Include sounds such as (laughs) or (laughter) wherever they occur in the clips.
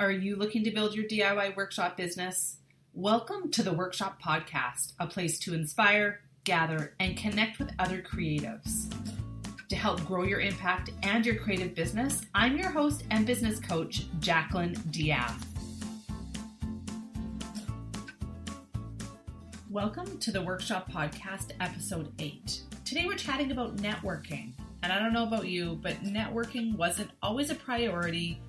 Are you looking to build your DIY workshop business? Welcome to the Workshop Podcast, a place to inspire, gather, and connect with other creatives. To help grow your impact and your creative business, I'm your host and business coach, Jacqueline Diaz. Welcome to the Workshop Podcast, episode 8. Today we're chatting about networking. And I don't know about you, but networking wasn't always a priority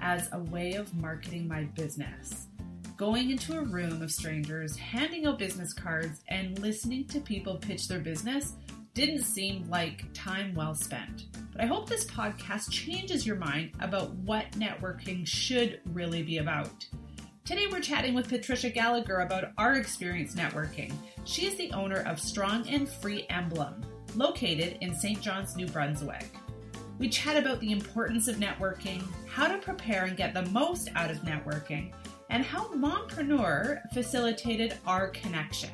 as a way of marketing my business. Going into a room of strangers, handing out business cards, and listening to people pitch their business didn't seem like time well spent. But I hope this podcast changes your mind about what networking should really be about. Today we're chatting with Patricia Gallagher about our experience networking. She is the owner of Strong and Free Emblem, located in St. John's, New Brunswick. We chat about the importance of networking, how to prepare and get the most out of networking, and how Mompreneur facilitated our connection.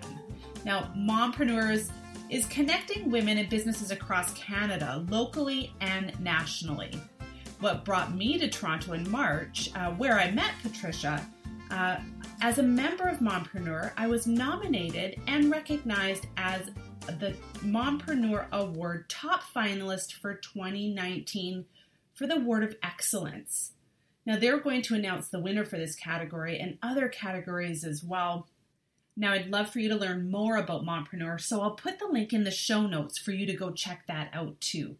Now, Mompreneurs is connecting women and businesses across Canada, locally and nationally. What brought me to Toronto in March, uh, where I met Patricia, uh, as a member of Mompreneur, I was nominated and recognized as the Mompreneur Award top finalist for 2019 for the Award of Excellence. Now, they're going to announce the winner for this category and other categories as well. Now, I'd love for you to learn more about Mompreneur, so I'll put the link in the show notes for you to go check that out too.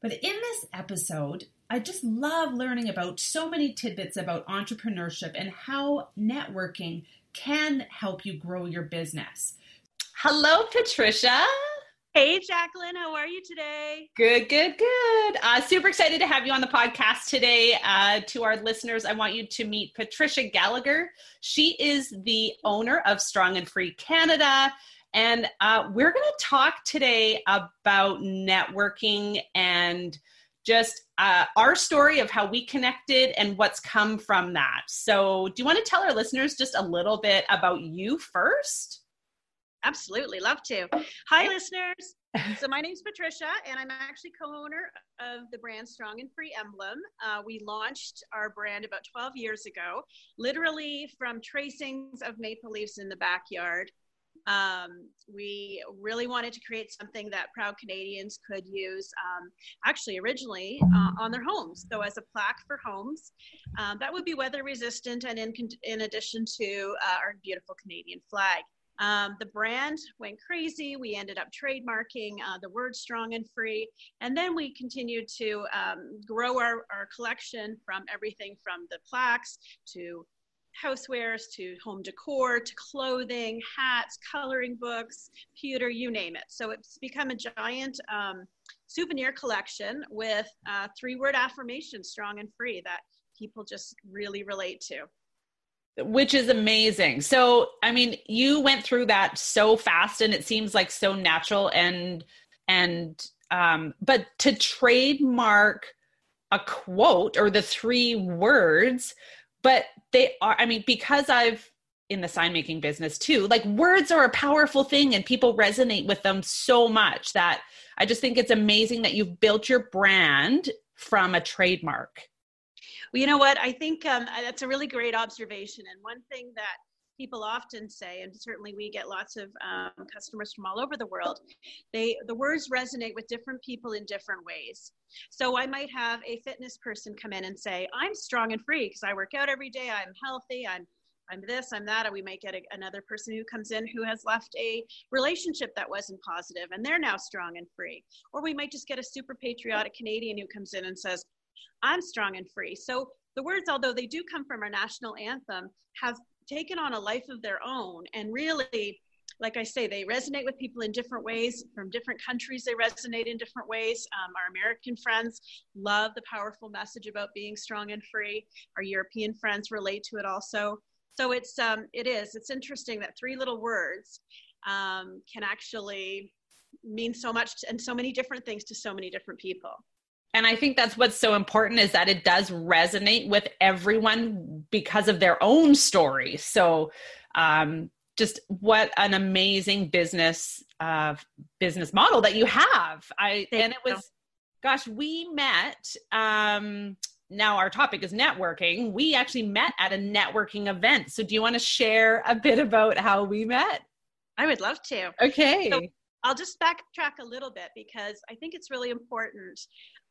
But in this episode, I just love learning about so many tidbits about entrepreneurship and how networking can help you grow your business. Hello, Patricia. Hey, Jacqueline, how are you today? Good, good, good. Uh, super excited to have you on the podcast today. Uh, to our listeners, I want you to meet Patricia Gallagher. She is the owner of Strong and Free Canada. And uh, we're going to talk today about networking and just uh, our story of how we connected and what's come from that. So, do you want to tell our listeners just a little bit about you first? Absolutely, love to. Hi, listeners. (laughs) So my name is Patricia, and I'm actually co-owner of the brand Strong and Free Emblem. Uh, we launched our brand about 12 years ago, literally from tracings of maple leaves in the backyard. Um, we really wanted to create something that proud Canadians could use, um, actually originally uh, on their homes. So as a plaque for homes, um, that would be weather resistant, and in in addition to uh, our beautiful Canadian flag. Um, the brand went crazy. We ended up trademarking uh, the word strong and free. And then we continued to um, grow our, our collection from everything from the plaques to housewares to home decor to clothing, hats, coloring books, pewter, you name it. So it's become a giant um, souvenir collection with uh, three word affirmation, strong and free, that people just really relate to which is amazing. So, I mean, you went through that so fast and it seems like so natural and and um but to trademark a quote or the three words, but they are I mean, because I've in the sign making business too, like words are a powerful thing and people resonate with them so much that I just think it's amazing that you've built your brand from a trademark. Well, you know what? I think um, that's a really great observation. And one thing that people often say, and certainly we get lots of um, customers from all over the world, they the words resonate with different people in different ways. So I might have a fitness person come in and say, "I'm strong and free because I work out every day. I'm healthy. I'm I'm this, I'm that. And we might get a, another person who comes in who has left a relationship that wasn't positive and they're now strong and free. Or we might just get a super patriotic Canadian who comes in and says, I'm strong and free. So the words, although they do come from our national anthem, have taken on a life of their own and really like I say, they resonate with people in different ways. From different countries, they resonate in different ways. Um, our American friends love the powerful message about being strong and free. Our European friends relate to it also. So it's um, it is it's interesting that three little words um, can actually mean so much and so many different things to so many different people and i think that's what's so important is that it does resonate with everyone because of their own story so um, just what an amazing business uh, business model that you have i Thank and it was you. gosh we met um, now our topic is networking. We actually met at a networking event. So do you want to share a bit about how we met? I would love to. Okay. So I'll just backtrack a little bit because I think it's really important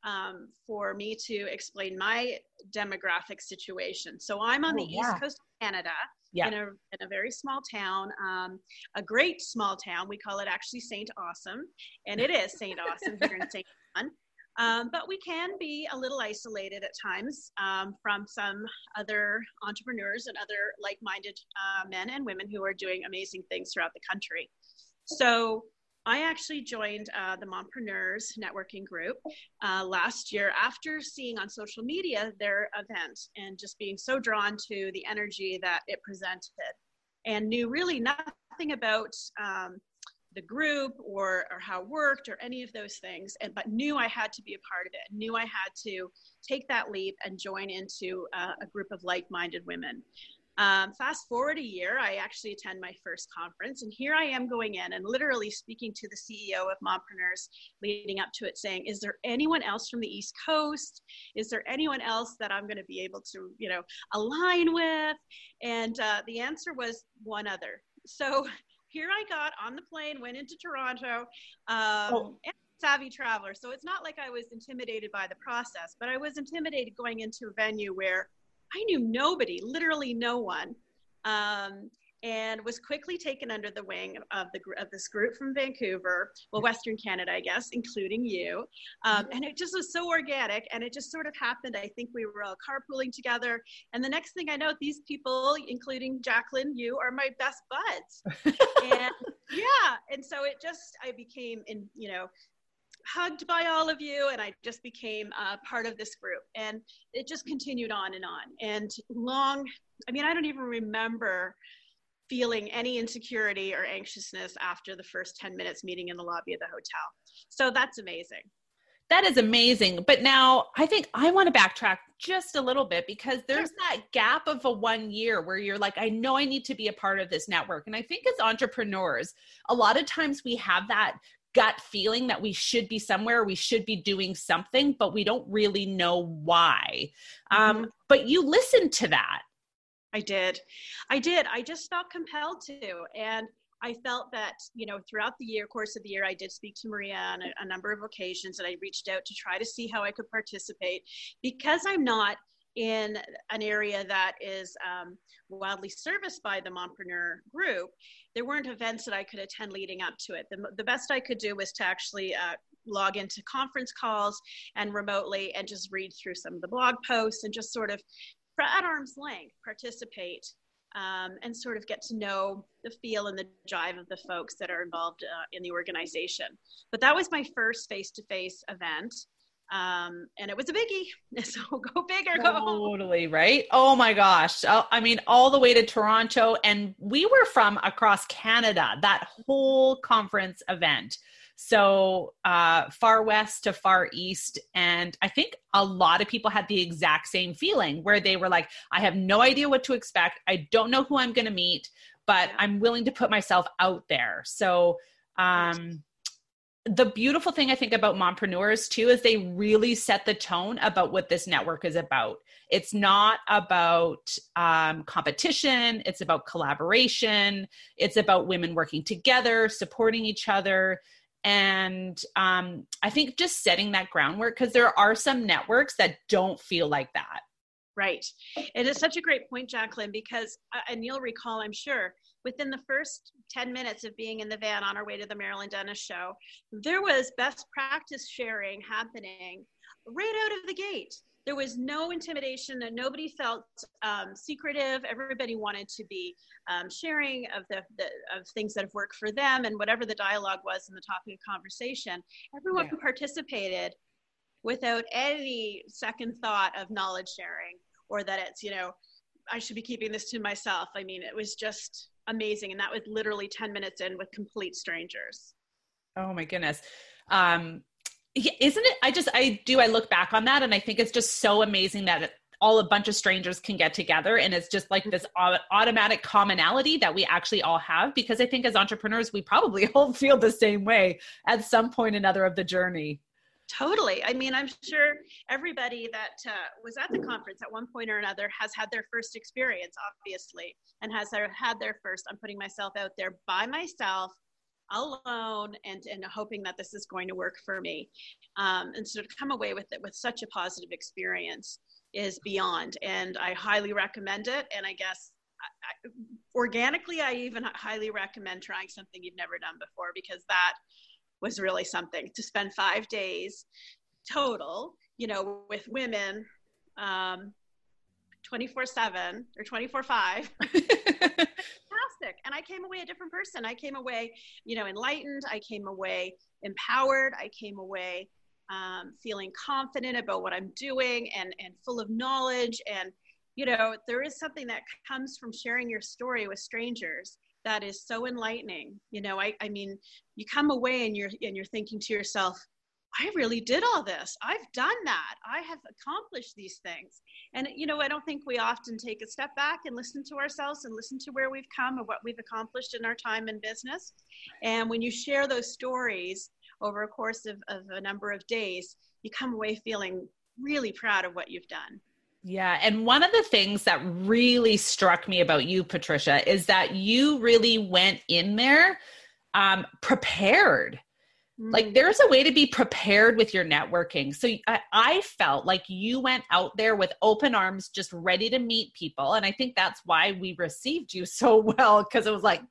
um, for me to explain my demographic situation. So I'm on oh, the yeah. east coast of Canada. Yeah. In, a, in a very small town, um, a great small town. We call it actually St. Awesome, and it is St. Awesome here in St. John. Um, but we can be a little isolated at times um, from some other entrepreneurs and other like minded uh, men and women who are doing amazing things throughout the country. So I actually joined uh, the Mompreneurs networking group uh, last year after seeing on social media their event and just being so drawn to the energy that it presented and knew really nothing about um, the group or, or how it worked or any of those things and but knew i had to be a part of it knew i had to take that leap and join into uh, a group of like-minded women um, fast forward a year i actually attend my first conference and here i am going in and literally speaking to the ceo of mompreneurs leading up to it saying is there anyone else from the east coast is there anyone else that i'm going to be able to you know align with and uh, the answer was one other so here I got on the plane, went into Toronto, um, oh. savvy traveler. So it's not like I was intimidated by the process, but I was intimidated going into a venue where I knew nobody, literally no one. Um, and was quickly taken under the wing of the of this group from Vancouver, well, Western Canada, I guess, including you. Um, and it just was so organic, and it just sort of happened. I think we were all carpooling together, and the next thing I know, these people, including Jacqueline, you are my best buds. (laughs) and yeah, and so it just I became in you know hugged by all of you and i just became a part of this group and it just continued on and on and long i mean i don't even remember feeling any insecurity or anxiousness after the first 10 minutes meeting in the lobby of the hotel. So that's amazing. That is amazing. But now I think I want to backtrack just a little bit because there's that gap of a one year where you're like, I know I need to be a part of this network. And I think as entrepreneurs, a lot of times we have that gut feeling that we should be somewhere, we should be doing something, but we don't really know why. Um, mm-hmm. Um, but you listen to that I did. I did. I just felt compelled to. And I felt that, you know, throughout the year, course of the year, I did speak to Maria on a, a number of occasions and I reached out to try to see how I could participate because I'm not in an area that is um, wildly serviced by the Mompreneur group, there weren't events that I could attend leading up to it. The, the best I could do was to actually uh, log into conference calls and remotely and just read through some of the blog posts and just sort of at arm's length participate um, and sort of get to know the feel and the drive of the folks that are involved uh, in the organization. But that was my first face to face event. Um, and it was a biggie. (laughs) So go big or go Totally, right? Oh my gosh. I mean, all the way to Toronto. And we were from across Canada, that whole conference event. So uh, far west to far east. And I think a lot of people had the exact same feeling where they were like, I have no idea what to expect. I don't know who I'm going to meet, but I'm willing to put myself out there. So, um, the beautiful thing I think about mompreneurs too is they really set the tone about what this network is about. It's not about um, competition, it's about collaboration, it's about women working together, supporting each other. And um, i think just setting that groundwork because there are some networks that don't feel like that right. It is such a great point jacqueline because uh, and you'll recall i'm sure within the first 10 minutes of being in the van on our way to the marilyn denis show there was best practice sharing happening right out of the gate. There was no intimidation and nobody felt um, secretive. Everybody wanted to be um, sharing of the, the, of things that have worked for them and whatever the dialogue was in the topic of conversation. Everyone yeah. participated without any second thought of knowledge sharing or that it's you know i should be keeping this to myself. I mean it was just amazing. And that was literally 10 minutes in with complete strangers. Oh my goodness. Um isn't it i just i do i look back on that and i think it's just so amazing that all a bunch of strangers can get together and it's just like this automatic commonality that we actually all have because i think as entrepreneurs we probably (laughs) all feel the same way at some point another of the journey Totally. I mean, I'm sure everybody that uh, was at the conference at one point or another has had their first experience, obviously, and has had their first. I'm putting myself out there by myself, alone, and and hoping that this is going to work for me. Um, and so to come away with it with such a positive experience is beyond, and I highly recommend it. And I guess I, organically, I even highly recommend trying something you've never done before because that was really something to spend five days total, you know, with women um, 24 7 or 24 5. (laughs) Fantastic. And I came away a different person. I came away, you know, enlightened. I came away empowered. I came away um, feeling confident about what I'm doing and, and full of knowledge. And, you know, there is something that comes from sharing your story with strangers that is so enlightening. You know i, I mean you come away and you're and you're thinking to yourself i really did all this. I've done that. I have accomplished these things. And you know i don't think we often take a step back and listen to ourselves and listen to where we've come and what we've accomplished in our time in business. And when you share those stories over a course of, of a number of days you come away feeling really proud of what you've done yeah. And one of the things that really struck me about you, Patricia, is that you really went in there um, prepared. Mm-hmm. Like there's a way to be prepared with your networking. So I, I felt like you went out there with open arms, just ready to meet people. And I think that's why we received you (laughs) so well because it was like,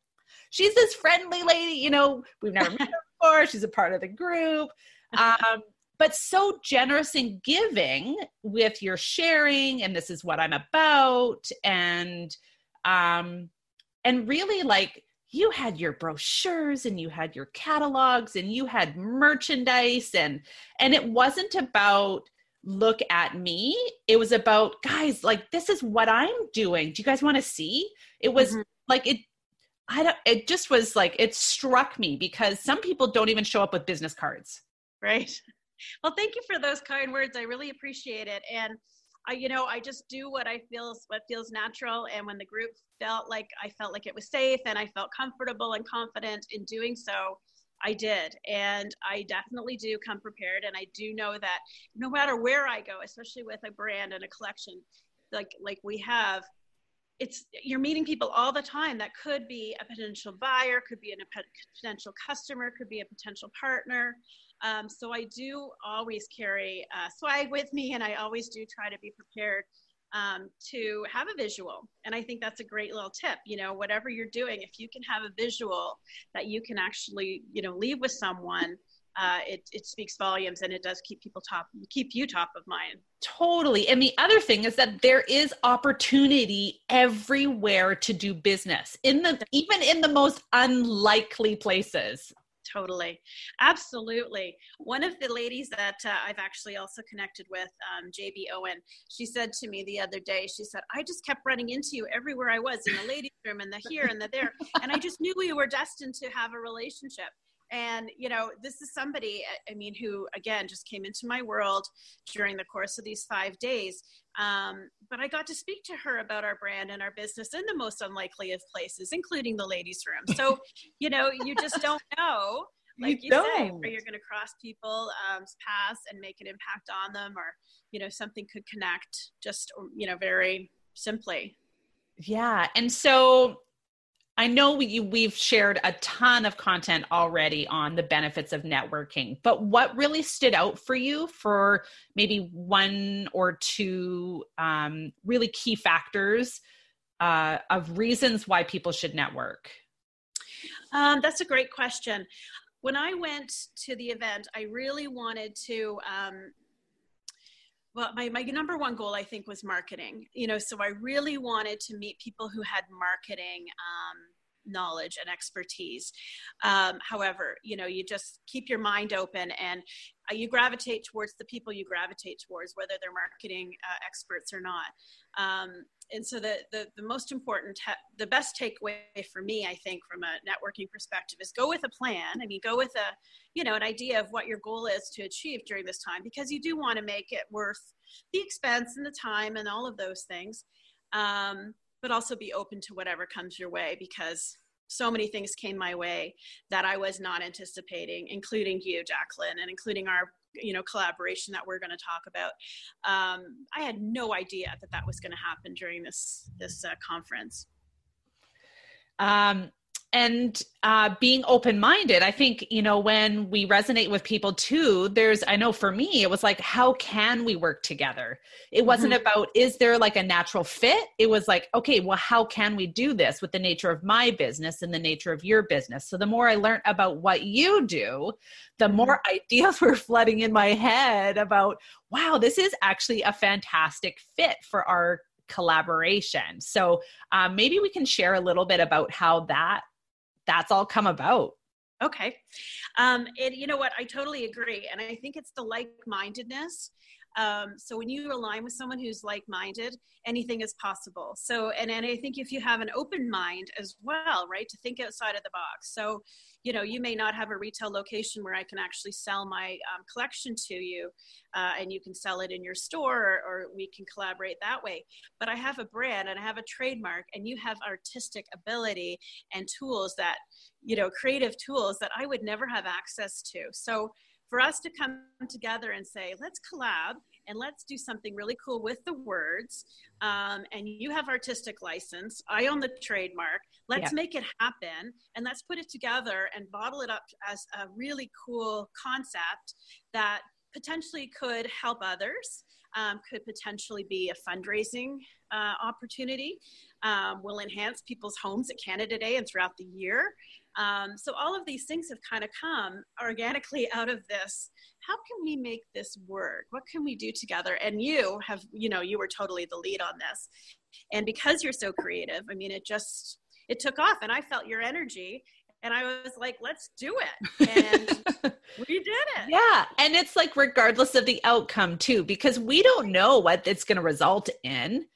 she's this friendly lady, you know, we've never met her before. She's a part of the group. (laughs) Um, but so generous in giving with your sharing and this is what i'm about and um and really like you had your brochures and you had your catalogs and you had merchandise and and it wasn't about look at me. It was about guys like this is what i'm doing. Do you guys want to see? It was mm-hmm. like it i don't it just was like it struck me because some people don't even show up with business cards. Right well, thank you for those kind words. I really appreciate it. And I, you know, I just do what I feel what feels natural. And when the group felt like I felt like it was safe and I felt comfortable and confident in doing so, I did. And I definitely do come prepared. And I do know that no matter where I go, especially with a brand and a collection like like we have, it's you're meeting people all the time that could be a potential buyer, could be a potential customer, could be a potential partner. Um, so I do always carry swag with me, and I always do try to be prepared um, to have a visual. And I think that's a great little tip. You know, whatever you're doing, if you can have a visual that you can actually, you know, leave with someone. Uh, it, it speaks volumes and it does keep people top keep you top of mind totally and the other thing is that there is opportunity everywhere to do business in the even in the most unlikely places totally. Absolutely. One of the ladies that uh, i've actually also connected with um, jb owen she said to me the other day she said i just kept running into you everywhere i was in the ladies room and the here and the there and i just knew we were destined to have a relationship. And you know this is somebody i mean who again just came into my world during the course of these five days um, but i got to speak to her about our brand and our business in the most unlikely of places including the ladies room. So (laughs) you know you just don't know like you, you say where you're going to cross people um, paths and make an impact on them or you know something could connect just you know very simply. Yeah and so I know we, we've shared a ton of content already on the benefits of networking, but what really stood out for you for maybe one or two um, really key factors uh, of reasons why people should network? Um, that's a great question. When I went to the event, I really wanted to um, well my, my number one goal i think was marketing. You know so i really wanted to meet people who had marketing um, knowledge and expertise. Um, however you know you just keep your mind open and uh, you gravitate towards the people you gravitate towards whether they're marketing uh, experts or not. Um, and so the, the, the most important the best takeaway for me i think from a networking perspective is go with a plan. I mean go with a you know an idea of what your goal is to achieve during this time because you do want to make it worth the expense and the time and all of those things. Um, but also be open to whatever comes your way because so many things came my way that I was not anticipating, including you, Jacqueline, and including our you know collaboration that we're going to talk about. Um, i had no idea that that was going to happen during this this uh, conference. Um, and uh, being open minded i think you know when we resonate with people too there's i know for me it was like how can we work together it wasn't mm-hmm. about is there like a natural fit it was like okay well how can we do this with the nature of my business and the nature of your business so the more i learned about what you do the mm-hmm. more (laughs) ideas were flooding in my head about wow this is actually a fantastic fit for our collaboration. So um, maybe we can share a little bit about how that that's all come about. Okay. Um, and you know what? I totally agree. And I think it's the like mindedness. Um, so when you align with someone who's like minded, anything is possible. So, and, and I think if you have an open mind as well, right, to think outside of the box. So, you know, you may not have a retail location where I can actually sell my um, collection to you uh, and you can sell it in your store or, or, we can collaborate that way. But I have a brand and I have a trademark and you have artistic ability and tools that, you know, creative tools that I would never have access to. So, for us to come together and say, let's collab and let's do something really cool with the words. Um, and you have artistic license. I own the trademark. Let's yeah. make it happen and let's put it together and bottle it up as a really cool concept that potentially could help others, um, could potentially be a fundraising uh, opportunity, um, will enhance people's homes at Canada Day and throughout the year. Um, so all of these things have kind of come organically out of this. How can we make this work? What can we do together? And you have, you know, you were totally the lead on this. And because you're so creative, I mean, it just, it took off and I felt your energy and I was like, let's do it. And (laughs) we did it. Yeah. And it's like, regardless of the outcome, too, because we don't know what it's going to result in.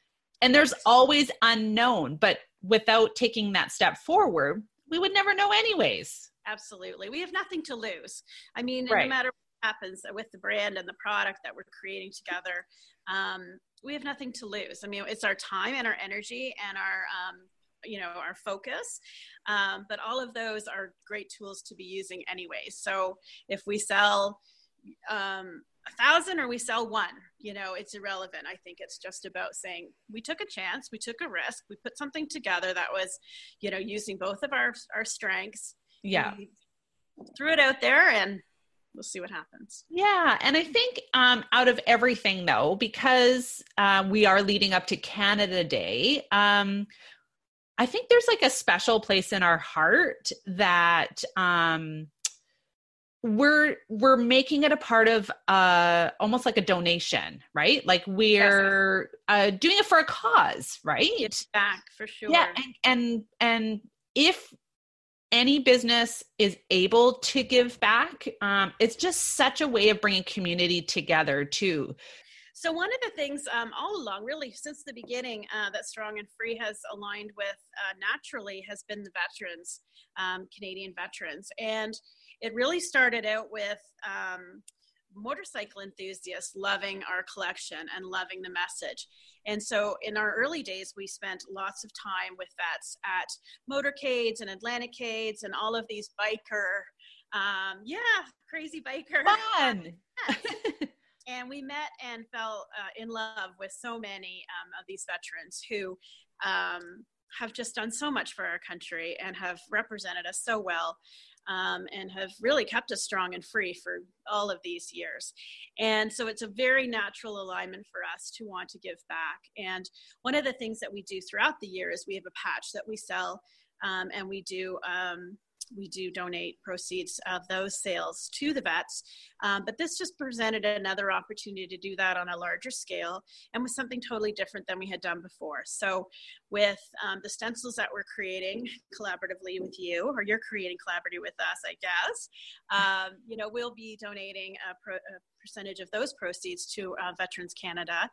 And there's always unknown. But without taking that step forward, we would never know anyways. Absolutely. We have nothing to lose. I mean, right. no matter what happens with the brand and the product that we're creating together, um, we have nothing to lose. I mean, it's our time and our energy and our, um, you know, our focus. Um, but all of those are great tools to be using anyway. So if we sell, um, a thousand or we sell one you know it's irrelevant. I think it's just about saying we took a chance we took a risk we put something together that was you know using both of our our strengths. Yeah. Threw it out there and we'll see what happens. Yeah and i think um, out of everything though because uh, we are leading up to canada day um, i think there's like a special place in our heart that um, we're we're making it a part of uh almost like a donation right? Like we're yes. uh doing it for a cause right? It's back for sure. yeah and and and if any business is able to give back um it's just such a way of bringing community together too. So one of the things um, all along, really since the beginning, uh, that Strong and Free has aligned with uh, naturally has been the veterans, um, Canadian veterans, and it really started out with um, motorcycle enthusiasts loving our collection and loving the message. And so in our early days, we spent lots of time with vets at motorcades and Atlanticades and all of these biker, um, yeah, crazy biker. Fun. (laughs) (laughs) and we met and fell uh, in love with so many um, of these veterans who um, have just done so much for our country and have represented us so well um, and have really kept us strong and free for all of these years. And so it's a very natural alignment for us to want to give back. And one of the things that we do throughout the year is we have a patch that we sell um, and we do um, we do donate proceeds of those sales to the vets. Um, but this just presented another opportunity to do that on a larger scale and with something totally different than we had done before. So, with um, the stencils that we're creating collaboratively with you, or you're creating collaboratively with us, I guess, um, you know, we'll be donating a, pro- a percentage of those proceeds to uh, Veterans Canada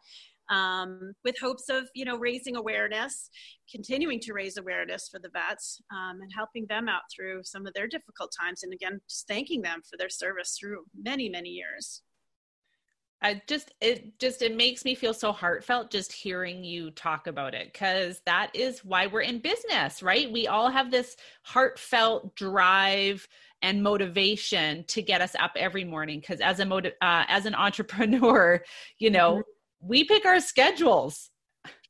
um, with hopes of you know raising awareness continuing to raise awareness for the vets um, and helping them out through some of their difficult times and again just thanking them for their service through many many years I just it just it makes me feel so heartfelt just hearing you talk about it cuz that is why we're in business, right? We all have this heartfelt drive and motivation to get us up every morning cuz as a motiv- uh, as an (laughs) entrepreneur, you know, mm-hmm. We pick our schedules.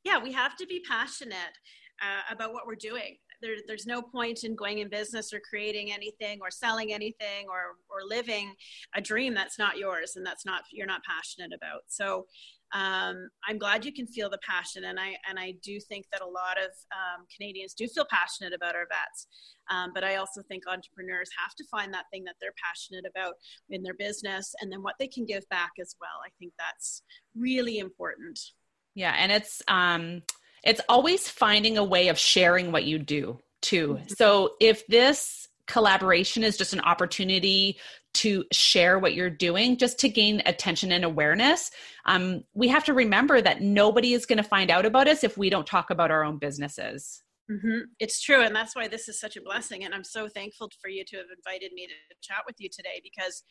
Yeah, we have to be passionate uh, about what we're doing there, there's no point in going in business or creating anything or selling anything or or living a dream that's not yours and that's not you're not passionate about so um, I'm glad you can feel the passion, and I and I do think that a lot of um, Canadians do feel passionate about our vets. Um, but I also think entrepreneurs have to find that thing that they're passionate about in their business, and then what they can give back as well. I think that's really important. Yeah, and it's um, it's always finding a way of sharing what you do too. Mm-hmm. So if this collaboration is just an opportunity to share what you're doing just to gain attention and awareness. Um, we have to remember that nobody is going to find out about us if we don't talk about our own businesses. Mm-hmm. it's true and that's why this is such a blessing and i'm so thankful for you to have invited me to chat with you today because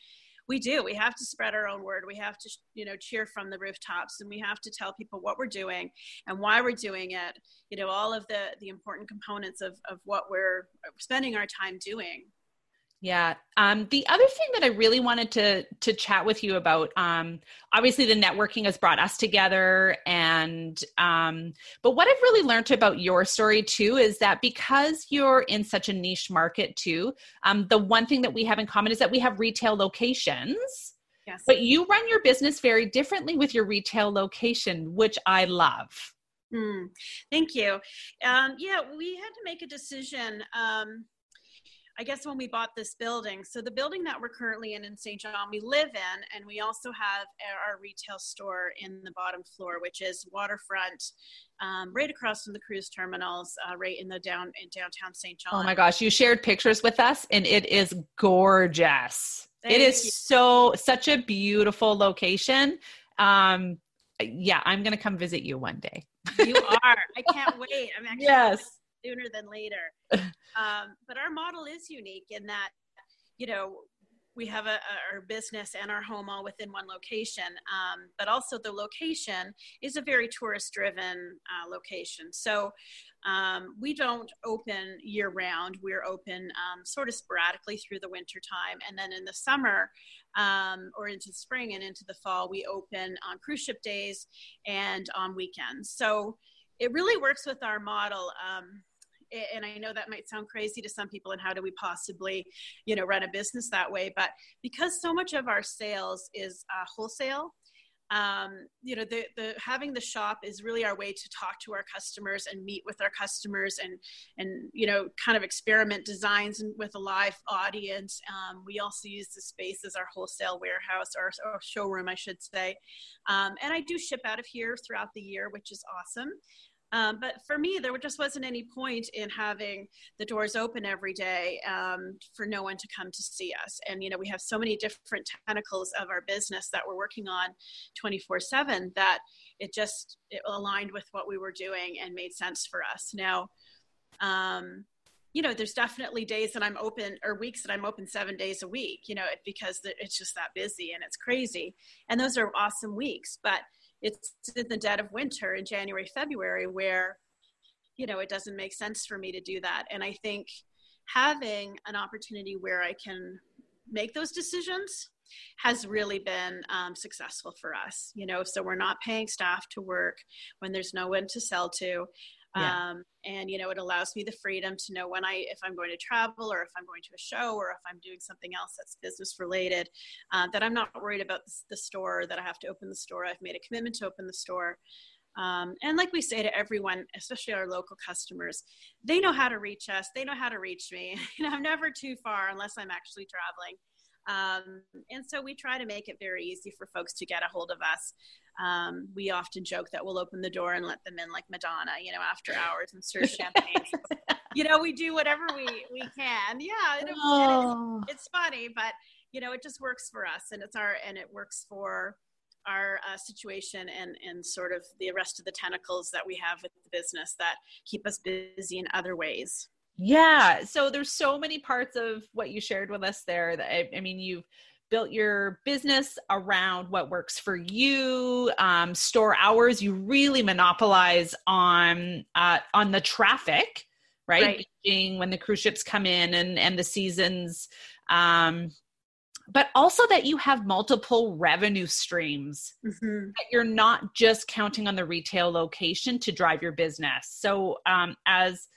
we do. We have to spread our own word. We have to you know cheer from the rooftops and we have to tell people what we're doing and why we're doing it you know all of the the important components of of what we're spending our time doing yeah. Um, the other thing that I really wanted to to chat with you about, um, obviously the networking has brought us together, and um, but what I've really learned about your story too is that because you're in such a niche market too, um, the one thing that we have in common is that we have retail locations. Yes. But you run your business very differently with your retail location, which I love. Mm, thank you. Um, yeah, we had to make a decision. I guess when we bought this building. So the building that we're currently in in St. John, we live in, and we also have our retail store in the bottom floor, which is waterfront, um, right across from the cruise terminals, uh, right in the down in downtown St. John. Oh my gosh, you shared pictures with us, and it is gorgeous. Thank it is you. so such a beautiful location. Um, yeah, I'm gonna come visit you one day. you are. I can't wait. I'm actually (laughs) yes sooner than later. (laughs) um, but our model is unique in that, you know, we have a, a, our business and our home all within one location, um, but also the location is a very tourist driven uh, location. So um, we don't open year round. We're open um, sort of sporadically through the winter time. And then in the summer um, or into spring and into the fall, we open on cruise ship days and on weekends. So it really works with our model. Um, and I know that might sound crazy to some people, and how do we possibly, you know, run a business that way? But because so much of our sales is uh, wholesale, um, you know, the, the having the shop is really our way to talk to our customers and meet with our customers and and you know, kind of experiment designs with a live audience. Um, we also use the space as our wholesale warehouse or, or showroom, I should say. Um, and I do ship out of here throughout the year, which is awesome. Um, but for me, there just wasn't any point in having the doors open every day um, for no one to come to see us. And, you know, we have so many different tentacles of our business that we're working on 24 7 that it just it aligned with what we were doing and made sense for us. Now, um, you know, there's definitely days that I'm open or weeks that I'm open seven days a week, you know, because it's just that busy and it's crazy. And those are awesome weeks. But it's in the dead of winter in January, February, where, you know, it doesn't make sense for me to do that. And I think having an opportunity where I can make those decisions has really been um, successful for us you know so we're not paying staff to work when there's no one to sell to yeah. Um, and you know it allows me the freedom to know when i if i'm going to travel or if i'm going to a show or if i'm doing something else that's business related uh, that i'm not worried about the, store that i have to open the store. I've made a commitment to open the store. Um, and like we say to everyone especially our local customers they know how to reach us. They know how to reach me. (laughs) You know i'm never too far unless i'm actually traveling. Um, and so we try to make it very easy for folks to get a hold of us. Um, we often joke that we'll open the door and let them in like Madonna, you know, after hours and serve champagne. (laughs) you know, we do whatever we, we can. Yeah, it, oh. it's, it's funny, but you know, it just works for us and it's our, and it works for our uh, situation and, and sort of the rest of the tentacles that we have with the business that keep us busy in other ways. Yeah. So there's so many parts of what you shared with us there that I, I mean, you've built your business around what works for you. Um, store hours, you really monopolize on uh, on the traffic, right? Right. When the cruise ships come in and and the seasons. Um, but also that you have multiple revenue streams Mhm. that you're not just counting on the retail location to drive your business so um, as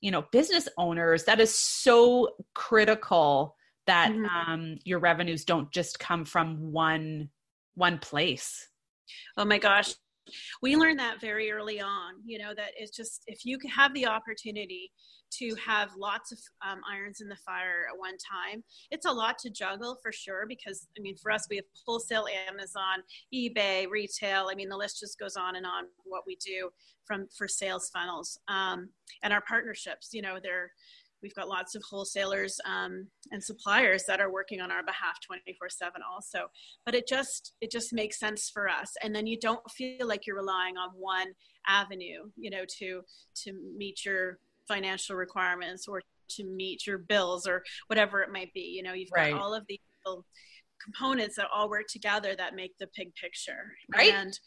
you know business owners that is so critical that Mhm. um, your revenues don't just come from one one place Oh my gosh. We learned that very early on, you know, that it's just if you have the opportunity to have lots of um, irons in the fire at one time, it's a lot to juggle for sure. Because, I mean, for us, we have wholesale, Amazon, eBay, retail. I mean, the list just goes on and on what we do from for sales funnels um, and our partnerships. You know, they're we've got lots of wholesalers um, and suppliers that are working on our behalf 24 7 also. But it just it just makes sense for us. And then you don't feel like you're relying on one avenue you know to to meet your financial requirements or to meet your bills or whatever it might be. You know you've got all of these little components that all work together that make the big picture. Right. and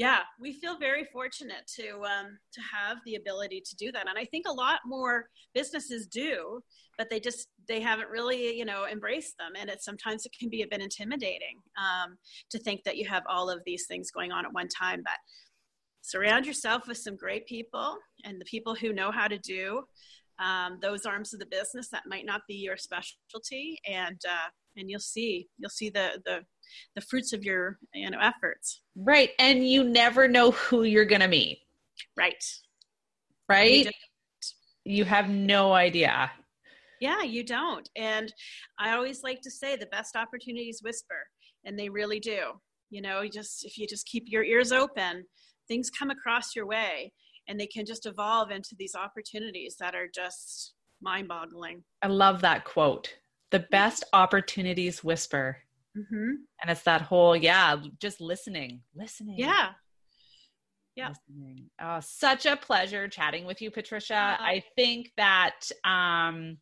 yeah we feel very fortunate to um, to have the ability to do that and i think a lot more businesses do but they just they haven't really you know embraced them and it sometimes it can be a bit intimidating um, to think that you have all of these things going on at one time but surround yourself with some great people and the people who know how to do um, those arms of the business that might not be your specialty and uh, and you'll see you'll see the the the fruits of your you know efforts. Right and you never know who you're gonna meet. Right. Right? You you, have no idea. Yeah, you don't. And I always like to say the best opportunities whisper, and they really do. You know, you just if you just keep your ears open, things come across your way and they can just evolve into these opportunities that are just mind-boggling. i love that quote. The best opportunities whisper Mm-hmm. and it's that whole yeah just listening listening Yeah. Yeah. listening. Oh, such a pleasure chatting with you, Patricia. Uh, I think that um,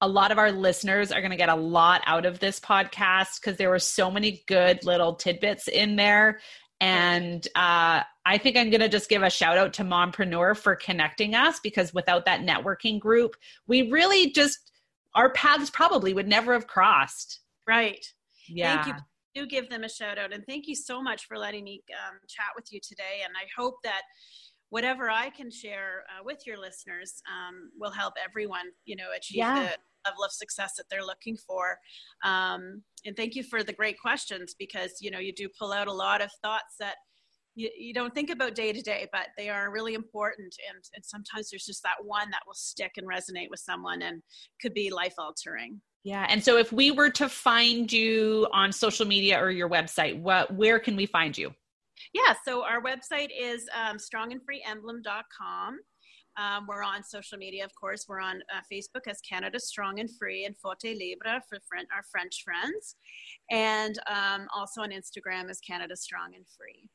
a lot of our listeners are going to get a lot out of this podcast because there were so many good little tidbits in there. And uh, I think I'm going to just give a shout out to Mompreneur for connecting us because without that networking group, we really just, our paths probably would never have crossed. Right. Yeah. Thank you. Do give them a shout out and thank you so much for letting me um, chat with you today. And I hope that whatever I can share uh, with your listeners um, will help everyone, you know, achieve Yeah. the level of success that they're looking for. Um, and thank you for the great questions because you know you do pull out a lot of thoughts that you, you don't think about day to day, but they are really important. And, and sometimes there's just that one that will stick and resonate with someone and could be life altering. Yeah. And so if we were to find you on social media or your website, what where can we find you? Yeah, so our website is um, strongandfreeemblem.com. Um, we're on social media, of course. We're on uh, Facebook as Canada Strong and Free and Fort et Libre for friend, our French friends, and um, also on Instagram as Canada Strong and Free.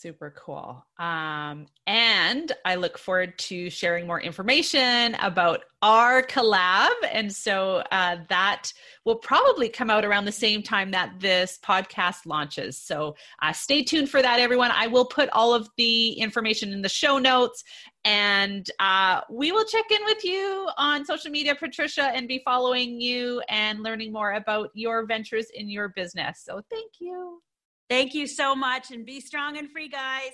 Super cool. Um, and I look forward to sharing more information about our collab. And so uh, that will probably come out around the same time that this podcast launches. So uh, stay tuned for that, everyone. I will put all of the information in the show notes. And uh, we will check in with you on social media, Patricia, and be following you and learning more about your ventures in your business. So thank you. Thank you so much and be strong and free, guys.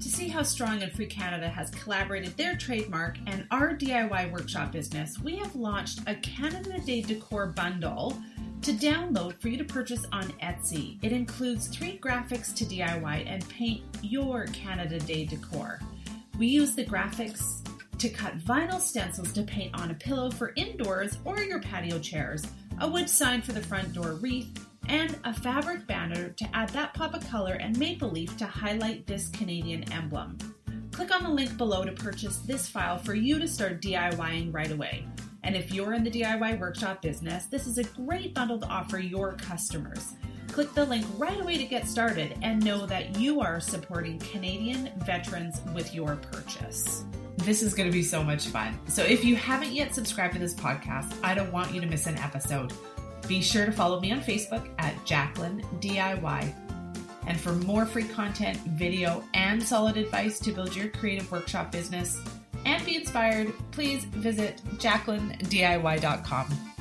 To see how Strong and Free Canada has collaborated their trademark and our DIY workshop business, we have launched a Canada Day Decor bundle to download for you to purchase on Etsy. It includes three graphics to DIY and paint your Canada Day decor. We use the graphics to cut vinyl stencils to paint on a pillow for indoors or your patio chairs, a wood sign for the front door wreath, and a fabric banner to add that pop of color and maple leaf to highlight this Canadian emblem. Click on the link below to purchase this file for you to start DIYing right away. And if you're in the DIY workshop business, this is a great bundle to offer your customers. Click the link right away to get started and know that you are supporting Canadian veterans with your purchase. This is going to be so much fun. So if you haven't yet subscribed to this podcast, I don't want you to miss an episode. Be sure to follow me on Facebook at Jacqueline DIY. And for more free content, video, and solid advice to build your creative workshop business and be inspired, please visit jacquelinediy.com.